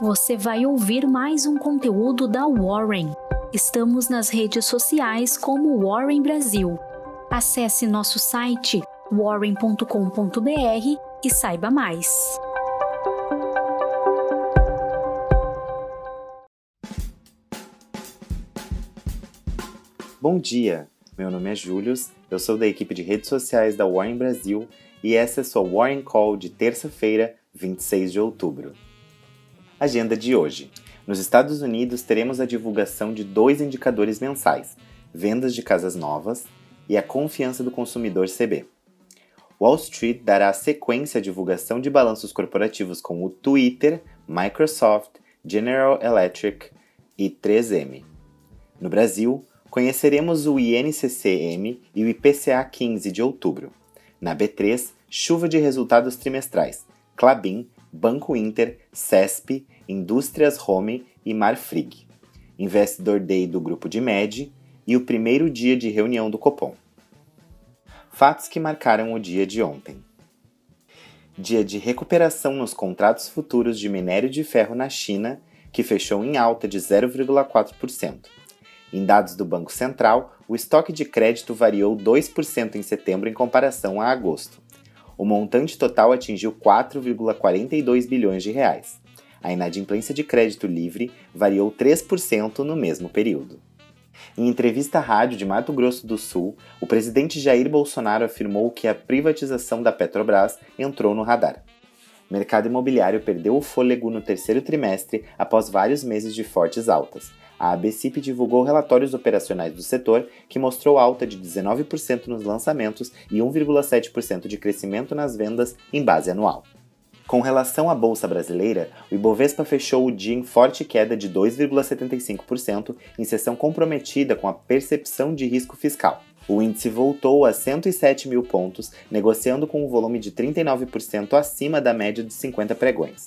você vai ouvir mais um conteúdo da Warren. Estamos nas redes sociais como Warren Brasil. Acesse nosso site warren.com.br e saiba mais. Bom dia, meu nome é Július, eu sou da equipe de redes sociais da Warren Brasil e essa é sua Warren Call de terça-feira, 26 de outubro. Agenda de hoje. Nos Estados Unidos teremos a divulgação de dois indicadores mensais: vendas de casas novas e a confiança do consumidor CB. Wall Street dará sequência à divulgação de balanços corporativos com o Twitter, Microsoft, General Electric e 3M. No Brasil, conheceremos o INCCM e o IPCA 15 de outubro. Na B3, chuva de resultados trimestrais, Clabin, Banco Inter, CESP, Indústrias Home e Marfrig. Investidor Day do Grupo de MED e o primeiro dia de reunião do Copom. Fatos que marcaram o dia de ontem. Dia de recuperação nos contratos futuros de minério de ferro na China, que fechou em alta de 0,4%. Em dados do Banco Central, o estoque de crédito variou 2% em setembro em comparação a agosto. O montante total atingiu 4,42 bilhões de reais. A inadimplência de crédito livre variou 3% no mesmo período. Em entrevista à rádio de Mato Grosso do Sul, o presidente Jair Bolsonaro afirmou que a privatização da Petrobras entrou no radar. O mercado imobiliário perdeu o fôlego no terceiro trimestre após vários meses de fortes altas, a ABCIP divulgou relatórios operacionais do setor que mostrou alta de 19% nos lançamentos e 1,7% de crescimento nas vendas em base anual. Com relação à bolsa brasileira, o Ibovespa fechou o dia em forte queda de 2,75%, em sessão comprometida com a percepção de risco fiscal. O índice voltou a 107 mil pontos, negociando com um volume de 39% acima da média de 50 pregões.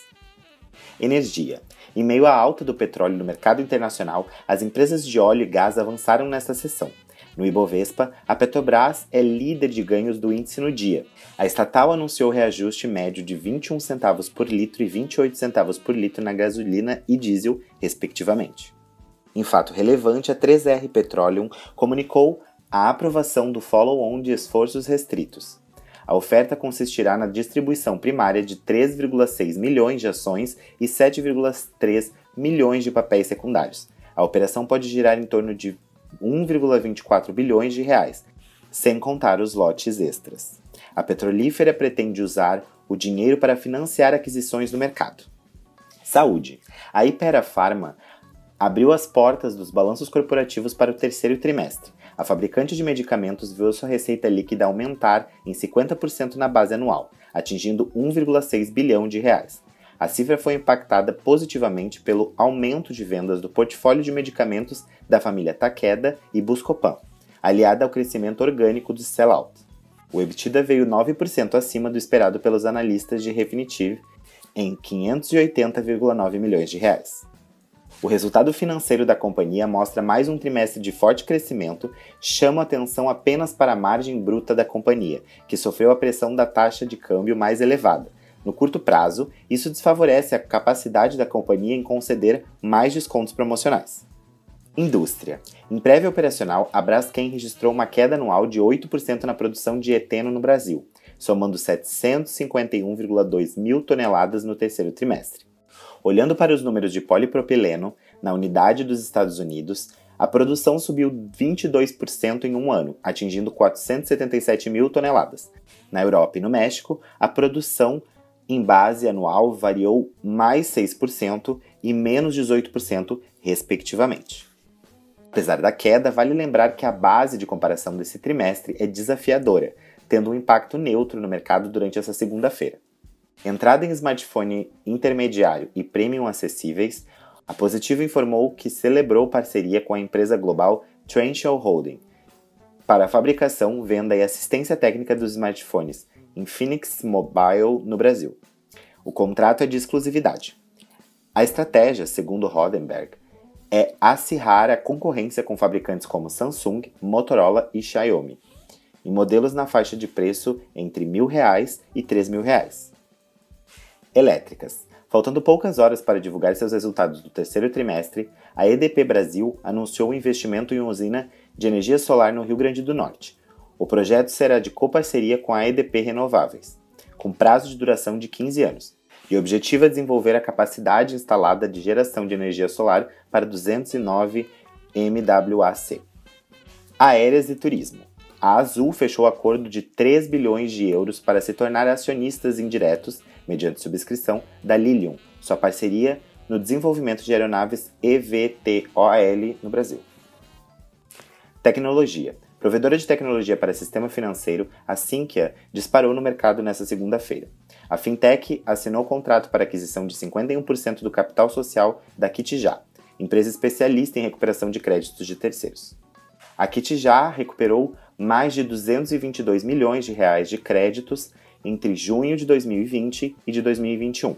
Energia. Em meio à alta do petróleo no mercado internacional, as empresas de óleo e gás avançaram nesta sessão. No Ibovespa, a Petrobras é líder de ganhos do índice no dia. A estatal anunciou reajuste médio de 21 centavos por litro e 28 centavos por litro na gasolina e diesel, respectivamente. Em fato relevante, a 3R Petroleum comunicou a aprovação do follow-on de esforços restritos. A oferta consistirá na distribuição primária de 3,6 milhões de ações e 7,3 milhões de papéis secundários. A operação pode girar em torno de 1,24 bilhões de reais, sem contar os lotes extras. A petrolífera pretende usar o dinheiro para financiar aquisições no mercado. Saúde. A Ipera Pharma abriu as portas dos balanços corporativos para o terceiro trimestre a fabricante de medicamentos viu sua receita líquida aumentar em 50% na base anual, atingindo 1,6 bilhão de reais. A cifra foi impactada positivamente pelo aumento de vendas do portfólio de medicamentos da família Takeda e Buscopan, aliada ao crescimento orgânico do sellout. O EBITDA veio 9% acima do esperado pelos analistas de Refinitiv, em 580,9 milhões de reais. O resultado financeiro da companhia mostra mais um trimestre de forte crescimento, chama atenção apenas para a margem bruta da companhia, que sofreu a pressão da taxa de câmbio mais elevada. No curto prazo, isso desfavorece a capacidade da companhia em conceder mais descontos promocionais. Indústria. Em prévia operacional, a Braskem registrou uma queda anual de 8% na produção de eteno no Brasil, somando 751,2 mil toneladas no terceiro trimestre. Olhando para os números de polipropileno na unidade dos Estados Unidos, a produção subiu 22% em um ano, atingindo 477 mil toneladas. Na Europa e no México, a produção em base anual variou mais 6% e menos 18%, respectivamente. Apesar da queda, vale lembrar que a base de comparação desse trimestre é desafiadora, tendo um impacto neutro no mercado durante essa segunda-feira. Entrada em smartphone intermediário e premium acessíveis, a Positivo informou que celebrou parceria com a empresa global Trenchell Holding para a fabricação, venda e assistência técnica dos smartphones Infinix Mobile no Brasil. O contrato é de exclusividade. A estratégia, segundo Rodenberg, é acirrar a concorrência com fabricantes como Samsung, Motorola e Xiaomi, em modelos na faixa de preço entre R$ 1.000 e R$ 3.000. Elétricas. Faltando poucas horas para divulgar seus resultados do terceiro trimestre, a EDP Brasil anunciou o investimento em uma usina de energia solar no Rio Grande do Norte. O projeto será de coparceria com a EDP Renováveis, com prazo de duração de 15 anos, e objetivo é desenvolver a capacidade instalada de geração de energia solar para 209 MWAC. Aéreas e Turismo. A Azul fechou acordo de 3 bilhões de euros para se tornar acionistas indiretos, mediante subscrição, da Lilium, sua parceria no desenvolvimento de aeronaves EVTOL no Brasil. Tecnologia. Provedora de tecnologia para sistema financeiro, a Sinqia disparou no mercado nesta segunda-feira. A fintech assinou contrato para aquisição de 51% do capital social da Kitijá, empresa especialista em recuperação de créditos de terceiros. A Kitijá recuperou mais de 222 milhões de reais de créditos entre junho de 2020 e de 2021.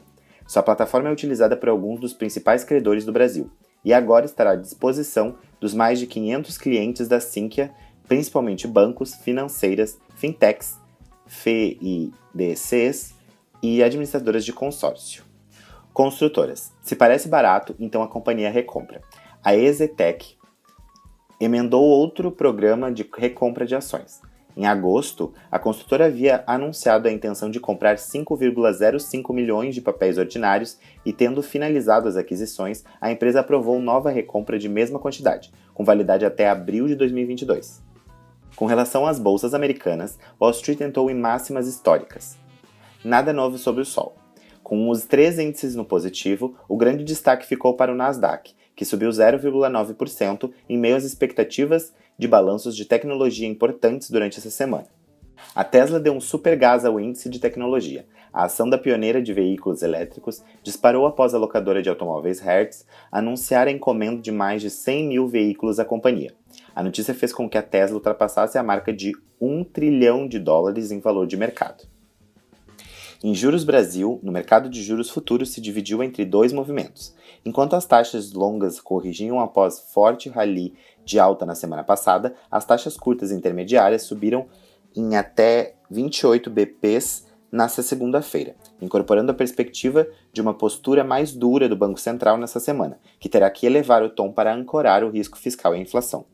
Sua plataforma é utilizada por alguns dos principais credores do Brasil e agora estará à disposição dos mais de 500 clientes da Sinqia, principalmente bancos, financeiras, fintechs, FIDCs e administradoras de consórcio. Construtoras. Se parece barato, então a companhia recompra. A Ezetec emendou outro programa de recompra de ações. Em agosto, a construtora havia anunciado a intenção de comprar 5,05 milhões de papéis ordinários e, tendo finalizado as aquisições, a empresa aprovou nova recompra de mesma quantidade, com validade até abril de 2022. Com relação às bolsas americanas, Wall Street entrou em máximas históricas. Nada novo sobre o sol. Com os três índices no positivo, o grande destaque ficou para o Nasdaq, que subiu 0,9% em meio às expectativas de balanços de tecnologia importantes durante essa semana. A Tesla deu um super gás ao índice de tecnologia. A ação da pioneira de veículos elétricos disparou após a locadora de automóveis Hertz anunciar a encomenda de mais de 100 mil veículos à companhia. A notícia fez com que a Tesla ultrapassasse a marca de 1 trilhão de dólares em valor de mercado. Em juros Brasil, no mercado de juros futuros se dividiu entre dois movimentos. Enquanto as taxas longas corrigiam após forte rally de alta na semana passada, as taxas curtas intermediárias subiram em até 28 BPs nesta segunda-feira, incorporando a perspectiva de uma postura mais dura do Banco Central nessa semana, que terá que elevar o tom para ancorar o risco fiscal e a inflação.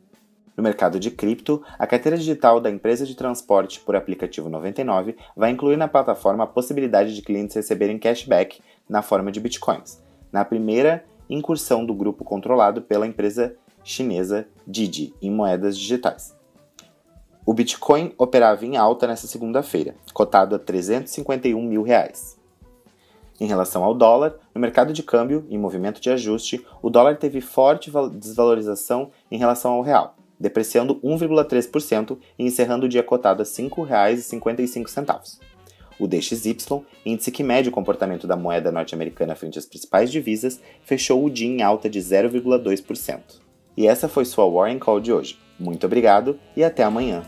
No mercado de cripto, a carteira digital da empresa de transporte por aplicativo 99 vai incluir na plataforma a possibilidade de clientes receberem cashback na forma de bitcoins, na primeira incursão do grupo controlado pela empresa chinesa Didi em moedas digitais. O Bitcoin operava em alta nesta segunda-feira, cotado a 351 mil reais. Em relação ao dólar, no mercado de câmbio, em movimento de ajuste, o dólar teve forte desvalorização em relação ao real, depreciando 1,3% e encerrando o dia cotado a R$ 5,55. O DXY, índice que mede o comportamento da moeda norte-americana frente às principais divisas, fechou o dia em alta de 0,2%. E essa foi sua Warren Call de hoje. Muito obrigado e até amanhã.